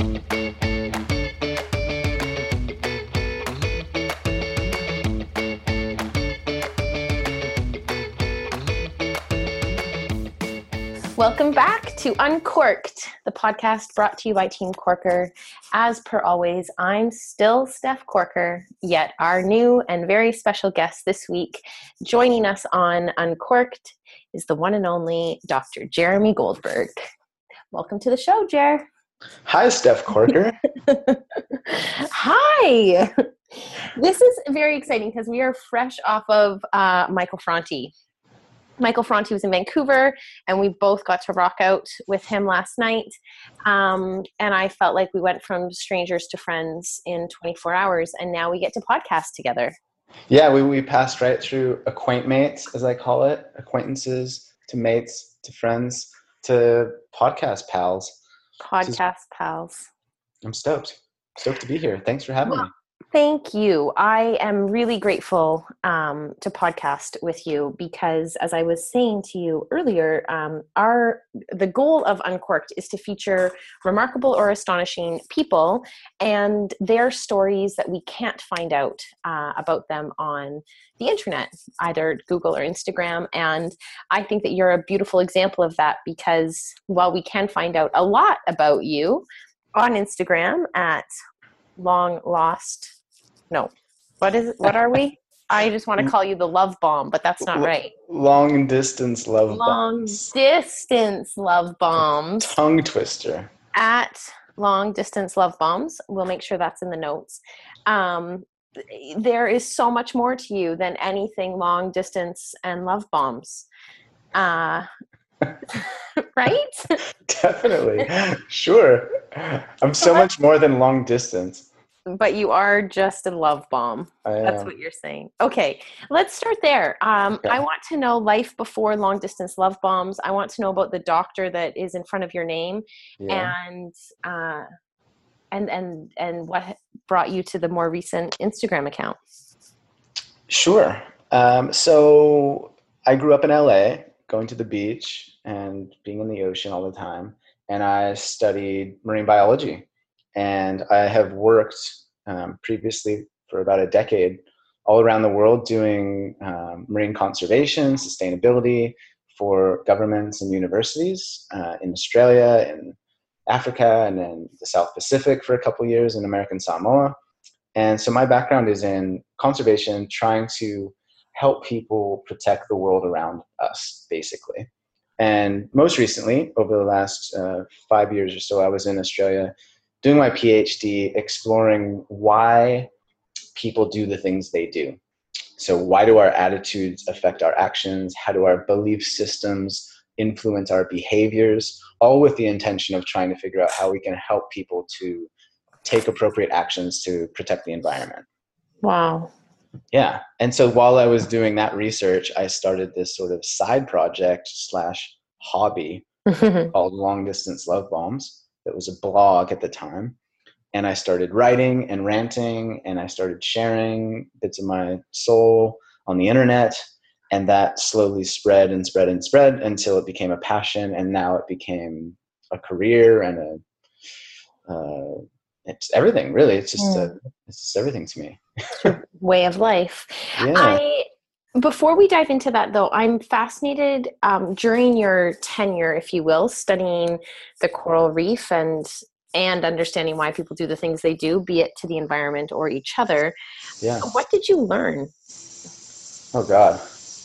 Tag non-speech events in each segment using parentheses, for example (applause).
Welcome back to Uncorked, the podcast brought to you by Team Corker. As per always, I'm still Steph Corker, yet our new and very special guest this week joining us on Uncorked is the one and only Dr. Jeremy Goldberg. Welcome to the show, Jer. Hi, Steph Corker. (laughs) Hi. This is very exciting because we are fresh off of uh, Michael Franti Michael Franti was in Vancouver, and we both got to rock out with him last night. Um, and I felt like we went from strangers to friends in 24 hours, and now we get to podcast together. Yeah, we, we passed right through acquaintmates, as I call it, acquaintances to mates to friends to podcast pals. Podcast is, pals. I'm stoked. Stoked to be here. Thanks for having well, me. Thank you. I am really grateful um, to podcast with you because, as I was saying to you earlier, um, our the goal of Uncorked is to feature remarkable or astonishing people and their stories that we can't find out uh, about them on the internet, either Google or Instagram. And I think that you're a beautiful example of that because while we can find out a lot about you on Instagram at long lost no. What is what are we? I just want to call you the love bomb, but that's not right. Long distance love long bombs. distance love bombs. Tongue twister. At long distance love bombs. We'll make sure that's in the notes. Um, there is so much more to you than anything long distance and love bombs. Uh, (laughs) right? (laughs) Definitely. Sure. I'm so much more than long distance but you are just a love bomb. That's what you're saying. Okay, let's start there. Um, okay. I want to know life before long distance love bombs. I want to know about the doctor that is in front of your name, yeah. and uh, and and and what brought you to the more recent Instagram account. Sure. Um, so I grew up in LA, going to the beach and being in the ocean all the time, and I studied marine biology and I have worked um, previously for about a decade all around the world doing um, marine conservation, sustainability for governments and universities uh, in Australia, in Africa, and then the South Pacific for a couple years in American Samoa. And so my background is in conservation, trying to help people protect the world around us, basically. And most recently, over the last uh, five years or so, I was in Australia doing my PhD exploring why people do the things they do. So, why do our attitudes affect our actions? How do our belief systems influence our behaviors? All with the intention of trying to figure out how we can help people to take appropriate actions to protect the environment. Wow. Yeah. And so while I was doing that research, I started this sort of side project slash hobby (laughs) called Long Distance Love Bombs that was a blog at the time. And I started writing and ranting, and I started sharing bits of my soul on the internet. And that slowly spread and spread and spread until it became a passion. And now it became a career and a, uh, it's everything really. It's just, mm. a, it's just everything to me. way of life. (laughs) Yeah. I, before we dive into that, though, I'm fascinated um, during your tenure, if you will, studying the coral reef and and understanding why people do the things they do, be it to the environment or each other. Yeah. What did you learn? Oh God,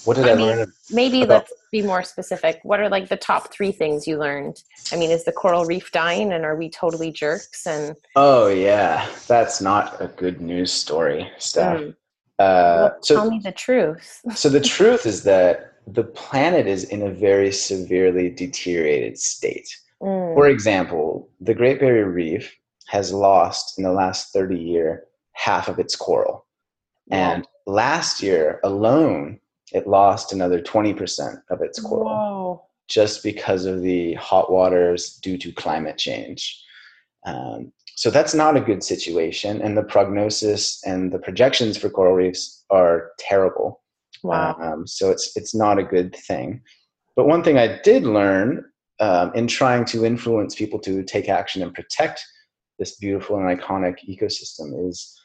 what did I, I mean, learn? Maybe about- let's be more specific. What are like the top three things you learned? I mean, is the coral reef dying, and are we totally jerks? And oh yeah, that's not a good news story, Steph. Mm. Uh, well, so, tell me the truth. (laughs) so the truth is that the planet is in a very severely deteriorated state. Mm. For example, the Great Barrier Reef has lost in the last 30 year half of its coral. And last year alone, it lost another 20% of its coral Whoa. just because of the hot waters due to climate change. Um, so that's not a good situation, and the prognosis and the projections for coral reefs are terrible. Wow. Um, so it's it's not a good thing. But one thing I did learn um, in trying to influence people to take action and protect this beautiful and iconic ecosystem is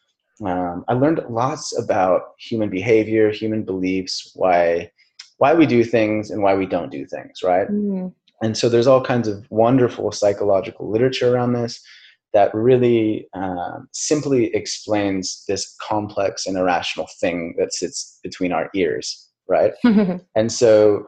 um, I learned lots about human behavior, human beliefs, why why we do things and why we don't do things, right? Mm. And so there's all kinds of wonderful psychological literature around this that really um, simply explains this complex and irrational thing that sits between our ears, right? (laughs) and so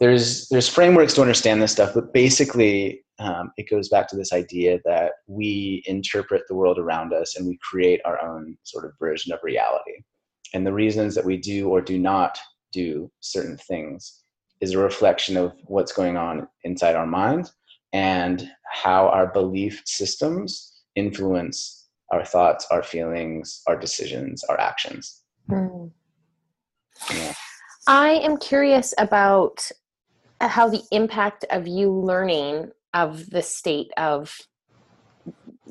there's there's frameworks to understand this stuff, but basically um, it goes back to this idea that we interpret the world around us and we create our own sort of version of reality. And the reasons that we do or do not do certain things is a reflection of what's going on inside our mind and how our belief systems influence our thoughts, our feelings, our decisions, our actions. Mm. Yeah. I am curious about how the impact of you learning of the state of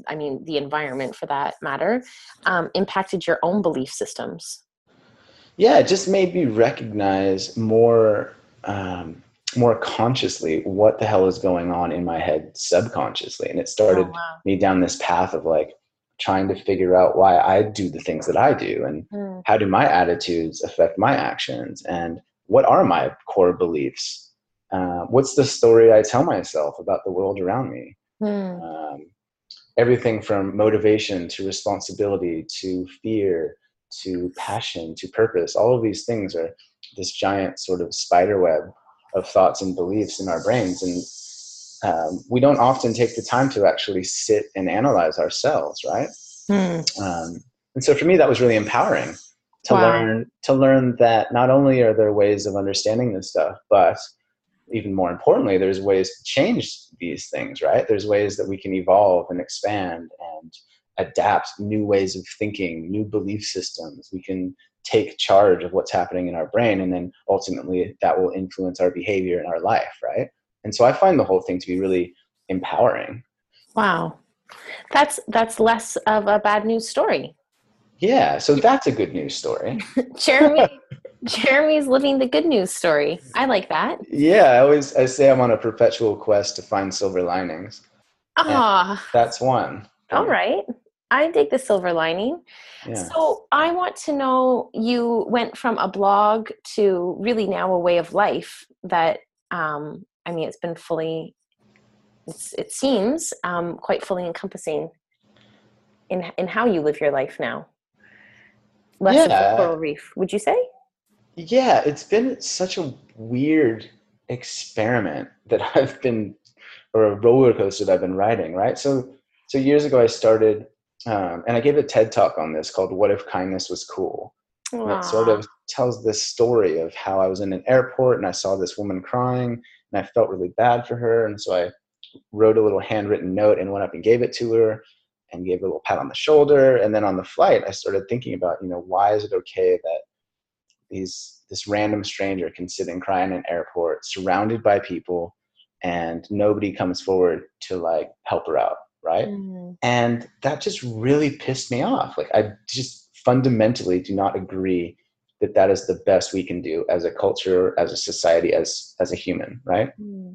i mean the environment for that matter um, impacted your own belief systems yeah it just made me recognize more um, more consciously what the hell is going on in my head subconsciously and it started oh, wow. me down this path of like trying to figure out why i do the things that i do and mm. how do my attitudes affect my actions and what are my core beliefs uh, what's the story I tell myself about the world around me? Hmm. Um, everything from motivation to responsibility to fear to passion to purpose. All of these things are this giant sort of spider web of thoughts and beliefs in our brains. And um, we don't often take the time to actually sit and analyze ourselves, right? Hmm. Um, and so for me, that was really empowering to wow. learn to learn that not only are there ways of understanding this stuff, but even more importantly, there's ways to change these things, right? There's ways that we can evolve and expand and adapt new ways of thinking, new belief systems. We can take charge of what's happening in our brain, and then ultimately that will influence our behavior in our life, right? And so I find the whole thing to be really empowering. Wow. That's that's less of a bad news story. Yeah, so that's a good news story. (laughs) Jeremy Jeremy's living the good news story. I like that. Yeah, I always I say I'm on a perpetual quest to find silver linings. Ah, that's one. All right. I dig the silver lining. Yeah. So I want to know you went from a blog to really now a way of life that um, I mean it's been fully it seems um, quite fully encompassing in in how you live your life now. Less yeah. of the coral reef, would you say? yeah, it's been such a weird experiment that (laughs) I've been, or a roller coaster that I've been riding, right? So, so years ago, I started, um, and I gave a TED talk on this called "What If Kindness Was Cool." It sort of tells this story of how I was in an airport and I saw this woman crying, and I felt really bad for her, and so I wrote a little handwritten note and went up and gave it to her and gave a little pat on the shoulder. And then on the flight i started thinking about you know why is it okay that these this random stranger can sit and cry in an airport surrounded by people and nobody comes forward to like help her out right mm-hmm. and that just really pissed me off like i just fundamentally do not agree that that is the best we can do as a culture as a society as as a human right mm-hmm.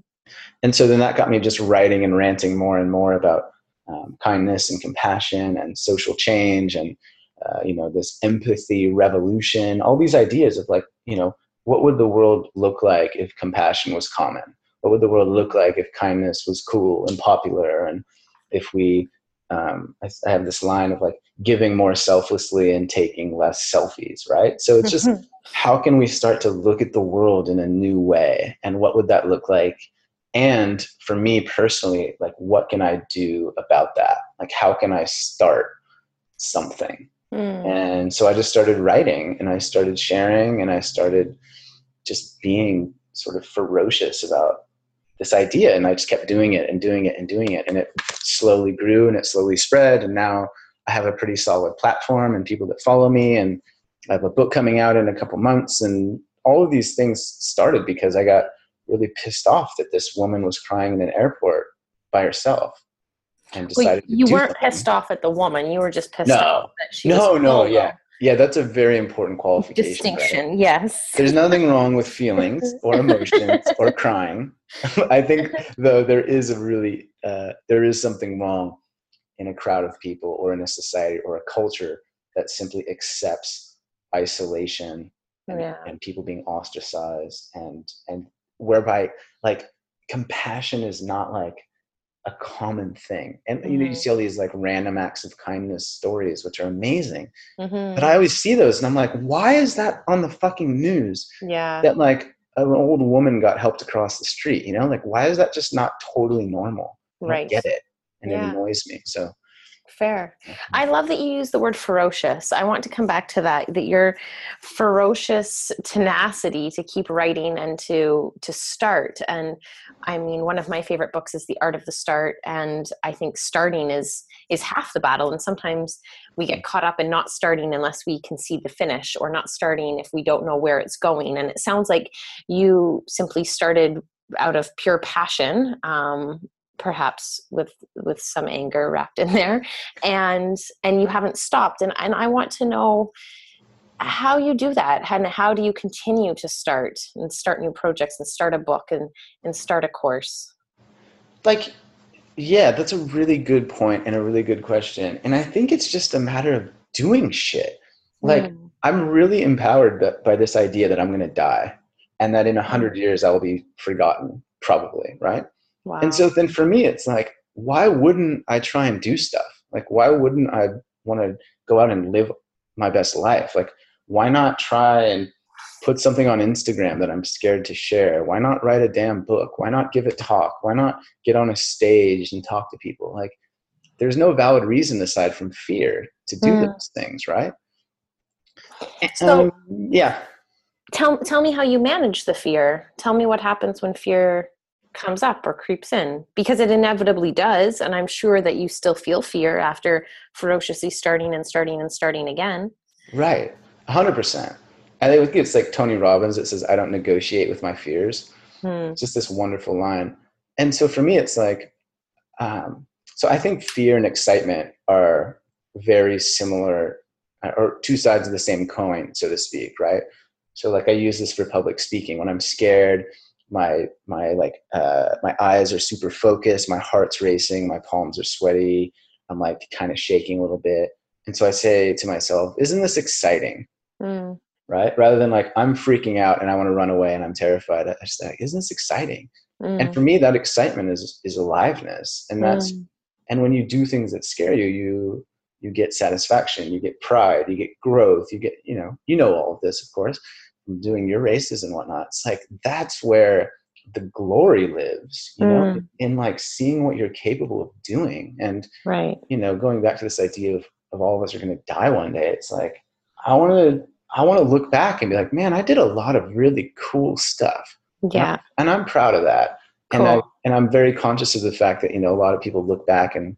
and so then that got me just writing and ranting more and more about um, kindness and compassion and social change and uh, you know this empathy revolution all these ideas of like you know what would the world look like if compassion was common what would the world look like if kindness was cool and popular and if we um, I, I have this line of like giving more selflessly and taking less selfies right? So it's just how can we start to look at the world in a new way? And what would that look like? And for me personally like what can i do about that? Like how can i start something? Mm. And so I just started writing and I started sharing and I started just being sort of ferocious about this idea. And I just kept doing it and doing it and doing it. And it slowly grew and it slowly spread. And now I have a pretty solid platform and people that follow me. And I have a book coming out in a couple months. And all of these things started because I got really pissed off that this woman was crying in an airport by herself and decided well, you weren't pissed off at the woman you were just pissed no. off that she no no yeah yeah that's a very important qualification distinction right? yes there's nothing wrong with feelings (laughs) or emotions or crying (laughs) i think though there is a really uh, there is something wrong in a crowd of people or in a society or a culture that simply accepts isolation and, Yeah. and people being ostracized and and whereby like compassion is not like a common thing and you know you Mhm. see all these like random acts of kindness stories which are amazing Mhm. but i always see those and i'm like why is that on the fucking news yeah. that like an old woman got helped across the street you know like why is that just not totally normal I Right. get it and Yeah. it annoys me so Fair. I love that you use the word ferocious. I want to come back to that. That your ferocious tenacity to keep writing and to to start. And I mean, one of my favorite books is The Art of the Start. And I think starting is is half the battle. And sometimes we get caught up in not starting unless we can see the finish, or not starting if we don't know where it's going. And it sounds like you simply started out of pure passion. Um, perhaps with with some anger wrapped in there and and you haven't stopped and and I want to know how you do that and how do you continue to start and start new projects and start a book and and start a course? Like yeah that's a really good point and a really good question and i think it's just a matter of doing shit. Like Mm, i'm really empowered by this idea that i'm going to die and that in a hundred years i will be forgotten probably right wow and so then for me it's like why wouldn't i try and do stuff? Like why wouldn't i want to go out and live my best life? Like why not try and put something on instagram that i'm scared to share? Why not write a damn book? Why not give a talk? Why not get on a stage and talk to people? Like there's no valid reason aside from fear to do Mm. those things right? So- Um, yeah. tell tell me how you manage the fear. Tell me what happens when fear comes up or creeps in because it inevitably does and i'm sure that you still feel fear after ferociously starting and starting and starting again Right, hundred percent. I think it's like Tony Robbins that says, "I don't negotiate with my fears." Hmm. Just this wonderful line. And so for me, it's like, um, so I think fear and excitement are very similar, uh, or two sides of the same coin, so to speak, right? So like I use this for public speaking. When I'm scared, my my like uh, my eyes are super focused, my heart's racing, my palms are sweaty. I'm like kind of shaking a little bit. And so I say to myself, isn't this exciting? Hmm. Right? Rather than like, I'm freaking out and I want to run away and I'm terrified. I just like, isn't this exciting? Hmm. And for me, that excitement is is aliveness. And that's Mm. and when you do things that scare you, you you get satisfaction, you get pride, you get growth, you get, you know, you know all of this, of course, doing your races and whatnot. It's like that's where the glory lives, you know, Mm. in like seeing what you're capable of doing. And right you know, going back to this idea of, of all of us are going to die one day, it's like, I want to, I want to look back and be like, man, I did a lot of really cool stuff. yeah And I'm proud of that. And I, Cool. and I'm very conscious of the fact that, you know, a lot of people look back and,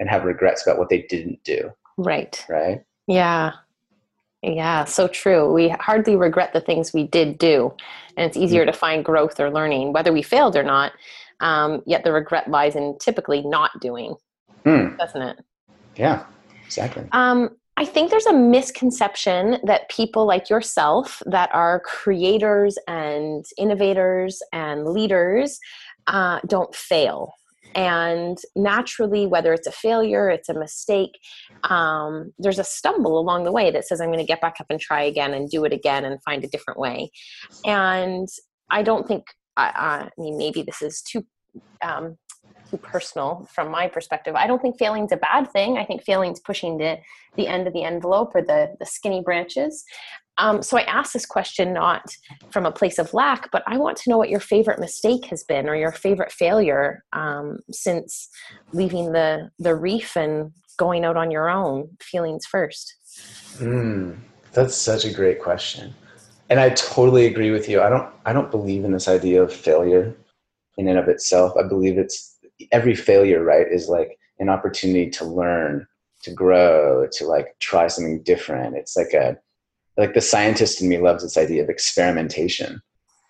and have regrets about what they didn't do. right Right. Yeah. Yeah, so true. We hardly regret the things we did do. And it's easier to find growth or learning, whether we failed or not. Um, yet the regret lies in typically not doing, Hmm. doesn't it? Yeah, exactly. Um, I think there's a misconception that people like yourself that are creators and innovators and leaders uh, don't fail. And naturally, whether it's a failure, it's a mistake, um, there's a stumble along the way that says, I'm going to get back up and try again and do it again and find a different way. And I don't think, I, I mean, maybe this is too um, too personal from my perspective. I don't think failing's a bad thing. I think failing's pushing the the end of the envelope or the the skinny branches. Um, so I asked this question not from a place of lack, but I want to know what your favorite mistake has been or your favorite failure um, since leaving the the reef and going out on your own. Feelings first. Mm, that's such a great question. And I totally agree with you. I don't I don't believe in this idea of failure in and of itself. I believe it's every failure, right, is like an opportunity to learn, to grow, to like try something different. It's like a like the scientist in me loves this idea of experimentation.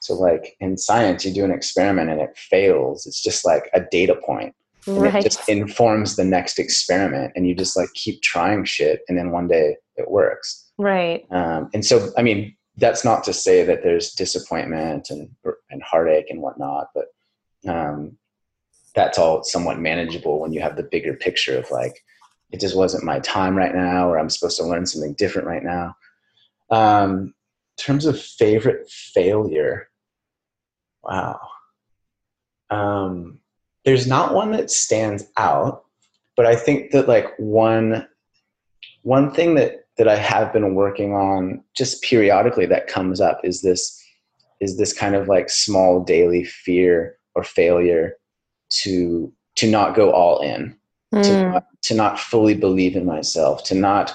So like in science, you do an experiment and it fails. It's just like a data point and it just informs the next experiment and you just like keep trying shit and then one day it works Right. um, and so i mean that's not to say that there's disappointment and and heartache and whatnot but um, that's all somewhat manageable when you have the bigger picture of like it just wasn't my time right now or i'm supposed to learn something different right now um, in terms of favorite failure wow um, there's not one that stands out but i think that like one one thing that that i have been working on just periodically that comes up is this is this kind of like small daily fear or failure to to not go all in mm. to, hmm. to not fully believe in myself to not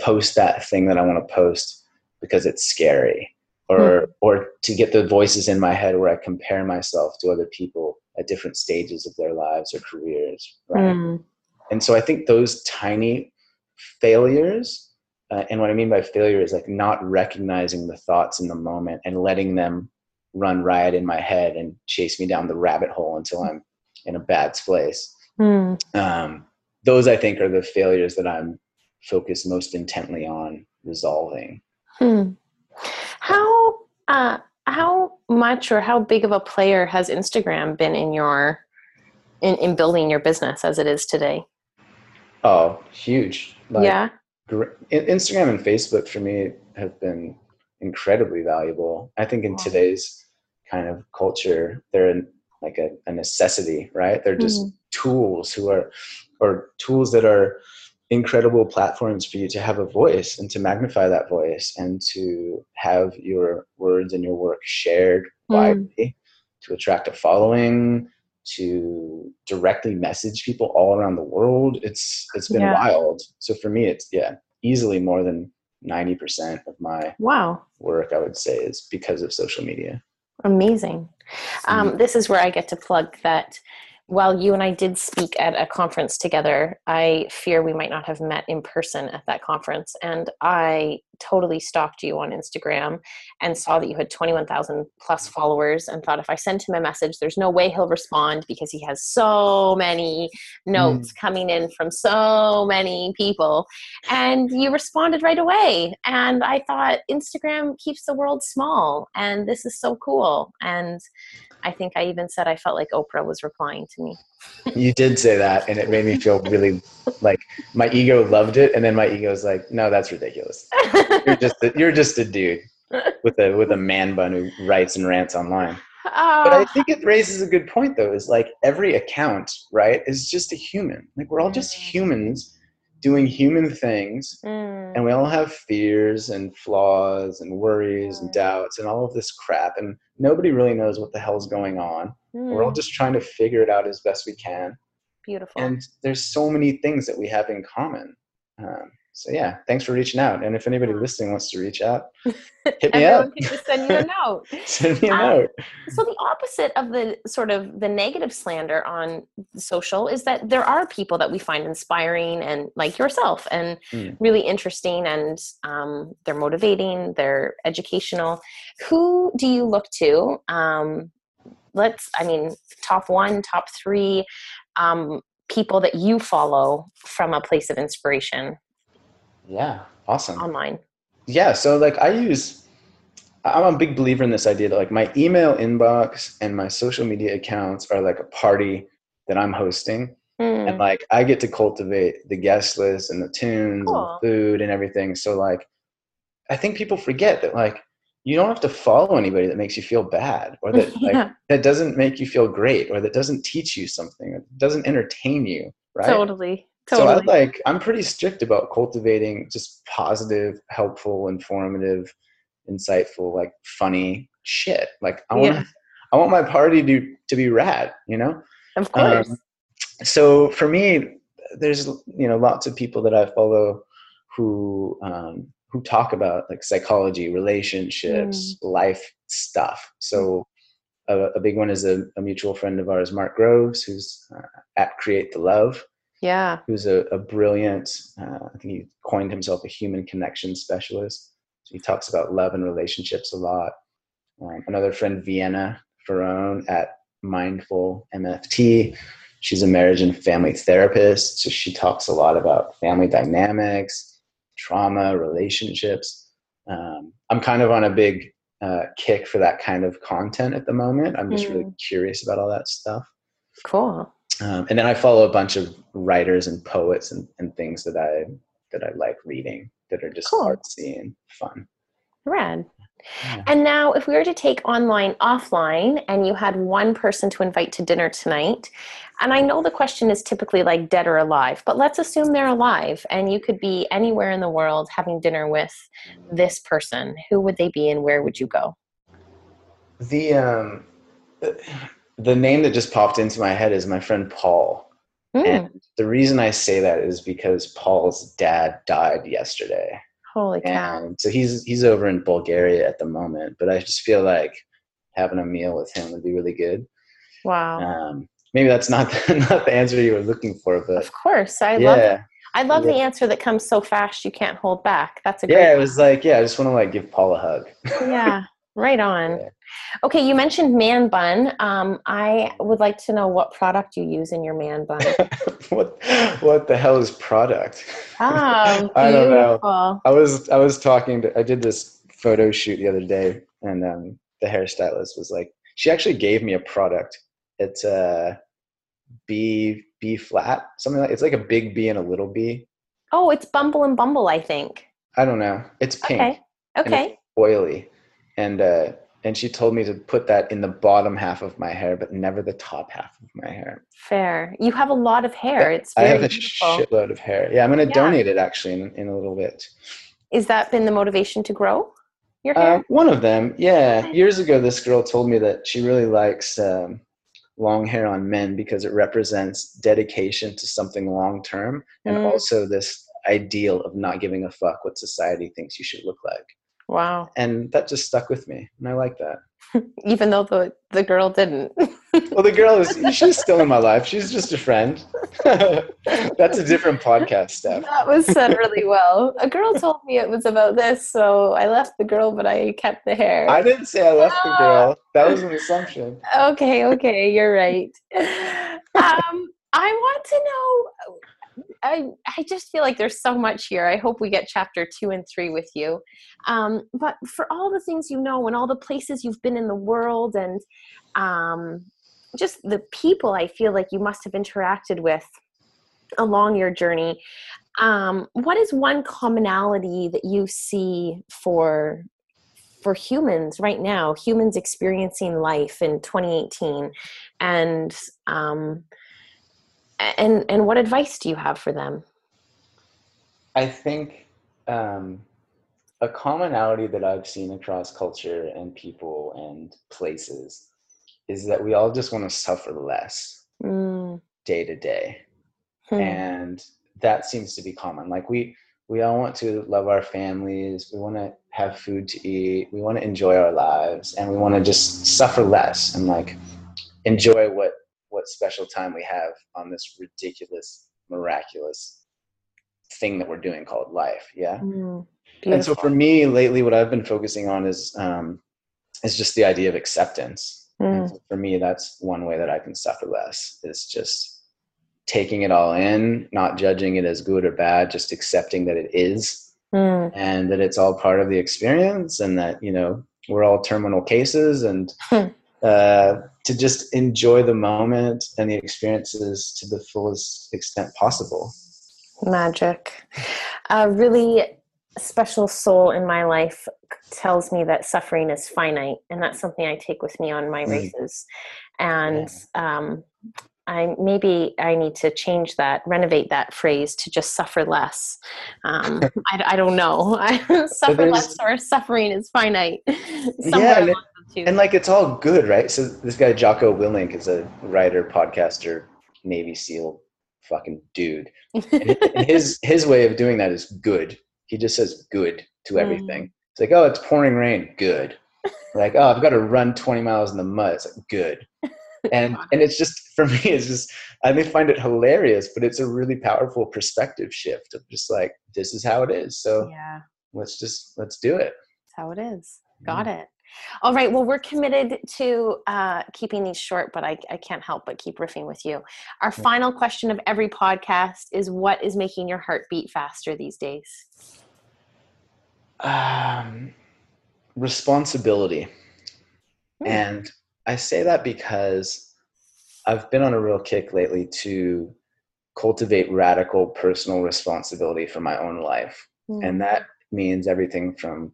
post that thing that i want to post because it's scary or mm. or to get the voices in my head where i compare myself to other people at different stages of their lives or careers right mm. and so i think those tiny failures uh, and what i mean by failure is like not recognizing the thoughts in the moment and letting them run riot in my head and chase me down the rabbit hole until i'm in a bad place. Mm. Um, those I think are the failures that I'm focused most intently on resolving. Hmm. How uh, how much or how big of a player has Instagram been in your in, in building your business as it is today? Oh, huge! Like, yeah. Instagram and Facebook for me have been incredibly valuable. I think in wow. today's kind of culture, they're like a, a necessity, right? They're just mm-hmm. tools who are, or tools that are incredible platforms for you to have a voice and to magnify that voice and to have your words and your work shared mm. widely, to attract a following, to directly message people all around the world. It's it's been yeah. wild. So for me, it's yeah, easily more than ninety percent of my wow work. I would say is because of social media. Amazing. Um, this is where I get to plug that while you and I did speak at a conference together, I fear we might not have met in person at that conference. And I totally stalked you on Instagram and saw that you had 21,000 plus followers and thought if I send him a message, there's no way he'll respond because he has so many notes mm. coming in from so many people. And you responded right away. And I thought Instagram keeps the world small and this is so cool. And I think I even said I felt like Oprah was replying to me. You did say that, and it made me feel really like my ego loved it, and then my ego was like, "No, that's ridiculous. You're just a, you're just a dude with a with a man bun who writes and rants online." But I oh. think it raises a good point, though. Is like every account, right, is just a human. Like we're all just humans doing human things mm. and we all have fears and flaws and worries mm. and doubts and all of this crap and nobody really knows what the hell's going on mm. we're all mm. just trying to figure it out as best we can beautiful and there's so many things that we have in common um, so yeah, thanks for reaching out. And if anybody listening wants to reach out, (laughs) hit me up. Just send you a note. (laughs) send me a um, note. So the opposite of the sort of the negative slander on social is that there are people that we find inspiring and like yourself and mm. really interesting and um, they're motivating, they're educational. Who do you look to? Um, let's, I mean, top one, top three um, people that you follow from a place of inspiration yeah, awesome. Online. Yeah, so like I use I'm a big believer in this idea that like my email inbox and my social media accounts are like a party that I'm hosting. Mm. And like I get to cultivate the guest list and the tunes cool. and the food and everything. So like I think people forget that like you don't have to follow anybody that makes you feel bad or that (laughs) yeah. like that doesn't make you feel great or that doesn't teach you something or doesn't entertain you. Right. Totally. Totally. So I like I'm pretty strict about cultivating just positive, helpful, informative, insightful, like funny shit. Like I want yeah. I want my party to to be rad, you know? Of course. Um, so for me, there's you know lots of people that I follow who um, who talk about like psychology, relationships, mm. life stuff. So a, a, big one is a, a, mutual friend of ours, Mark Groves, who's uh, at Create the Love. Yeah. Who's a, a brilliant, uh, I think he coined himself a human connection specialist. So he talks about love and relationships a lot. Um, another friend, Vienna Pharaon at Mindful MFT. She's a marriage and family therapist. So she talks a lot about family dynamics, trauma, relationships. Um, I'm kind of on a big uh, kick for that kind of content at the moment. I'm just mm. really curious about all that stuff. Cool. Um, and then I follow a bunch of writers and poets and, and things that I that I like reading that are just Cool. artsy and fun. Rad. Yeah. And now, if we were to take online, offline, and you had one person to invite to dinner tonight, and I know the question is typically like dead or alive, but let's assume they're alive and you could be anywhere in the world having dinner with this person. Who would they be and where would you go? The um, the name that just popped into my head is my friend Paul. Hmm, And the reason I say that is because Paul's dad died yesterday. holy cow. And so he's he's over in Bulgaria at the moment, but I just feel like having a meal with him would be really good. Wow. Um, maybe that's not (laughs) not the answer you were looking for, but of course. I love yeah, I love the answer that comes so fast you can't hold back. That's a great yeah, it was like yeah, I just want to like give Paul a hug. (laughs) yeah right on Yeah. okay you mentioned man bun um, i would like to know what product you use in your man bun (laughs) what what the hell is product? oh (laughs) I don't know. I was I was talking to I did this photo shoot the other day and um, the hairstylist was like she actually gave me a product. It's a B B flat something like it's like a big B and a little B. oh it's bumble and bumble i think I don't know. It's pink. okay okay it's oily, and uh, and she told me to put that in the bottom half of my hair, but never the top half of my hair. fair you have a lot of hair it's I have a beautiful shitload of hair. Yeah, I'm gonna Yeah. donate it actually in, in a little bit. is that been the motivation to grow your hair Um, one of them, yeah. Okay. Years ago, this girl told me that she really likes um, long hair on men because it represents dedication to something long term, and Mm. also this ideal of not giving a fuck what society thinks you should look like. Wow And that just stuck with me, and I like that. (laughs) even though the the girl didn't (laughs) Well, the girl is she's still in my life. She's just a friend. (laughs) That's a different podcast, Steph. that was said really well a girl told me it was about this so i left the girl but i kept the hair I didn't say I left the girl. That was an assumption. okay okay you're right um i want to know i i just feel like there's so much here. I hope we get chapter two and three with you. Um but for all the things you know and all the places you've been in the world and um just the people i feel like you must have interacted with along your journey um what is one commonality that you see for for humans right now, humans experiencing life in 2018, and um, and and what advice do you have for them? I think um, a commonality that I've seen across culture and people and places is that we all just want to suffer less Mm, day to day. hmm, and that seems to be common like we we all want to love our families we want to have food to eat we want to enjoy our lives and we want to just suffer less and like enjoy what what special time we have on this ridiculous miraculous thing that we're doing called life yeah? Mm, and so for me lately what i've been focusing on is um is just the idea of acceptance. Mm, so for me that's one way that i can suffer less is just taking it all in not judging it as good or bad just accepting that it is mm, and that it's all part of the experience and that you know we're all terminal cases and (laughs) Hmm. Uh, to just enjoy the moment and the experiences to the fullest extent possible magic. A really special soul in my life tells me that suffering is finite, and that's something I take with me on my Mm. races. And um, I maybe I need to change that, renovate that phrase to just suffer less. Um, (laughs) I, I don't know. (laughs) suffer less or suffering is finite. Yeah, Somewhere it- along two. and like it's all good right so this guy jocko willink is a writer podcaster navy seal fucking dude and his (laughs) his way of doing that is good. He just says good to Mm. everything. It's like, oh, it's pouring rain, good. (laughs) like, oh, I've got to run 20 miles in the mud. It's like good. And (laughs) and it's just for me, it's just I may find it hilarious, but it's a really powerful perspective shift of just like this is how it is. So yeah. let's just let's do it. That's how it is. Got it. All right. Well, we're committed to uh, keeping these short, but I, I can't help but keep riffing with you. Our Yeah. final question of every podcast is what is making your heart beat faster these days? Um, responsibility. Hmm. And I say that because I've been on a real kick lately to cultivate radical personal responsibility for my own life. Mm. And that means everything from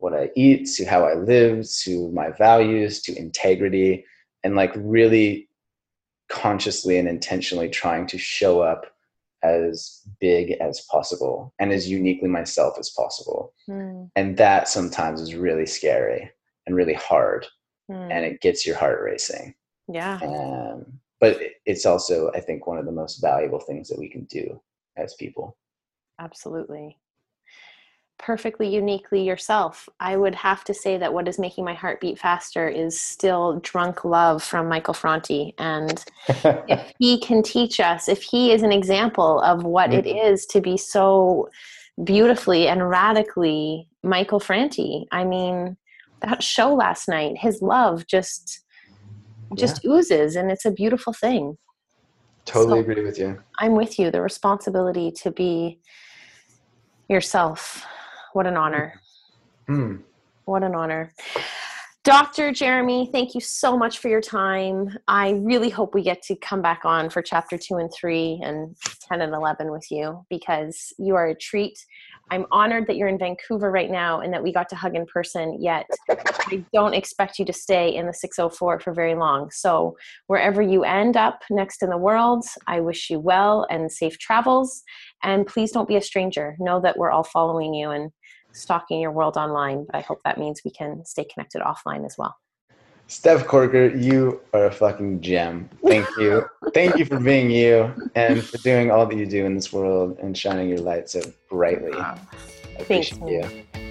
what I eat to how I live to my values to integrity and like really consciously and intentionally trying to show up as big as possible and as uniquely myself as possible. Mm. And that sometimes is really scary and really hard mm. and it gets your heart racing. Yeah. Um, but it's also, I think, one of the most valuable things that we can do as people. Absolutely perfectly uniquely yourself. I would have to say that what is making my heart beat faster is still Drunk Love from Michael Franti. And if (laughs) he can teach us, if he is an example of what mm-hmm. it is to be so beautifully and radically Michael Franti, I mean, that show last night, his love just just yeah. oozes and it's a beautiful thing. Totally so, agree with you. I'm with you. The responsibility to be yourself what an honor. Mm. What an honor. Dr. Jeremy, thank you so much for your time. I really hope we get to come back on for chapter two and three and 10 and 11 with you because you are a treat. I'm honored that you're in Vancouver right now and that we got to hug in person, yet I don't expect you to stay in the 604 for very long. So, wherever you end up next in the world, I wish you well and safe travels. And please don't be a stranger. Know that we're all following you and stalking your world online, but I hope that means we can stay connected offline as well. Steph Corker, you are a fucking gem. Thank (laughs) you. Thank you for being you and for doing all that you do in this world and shining your light so brightly. I appreciate you.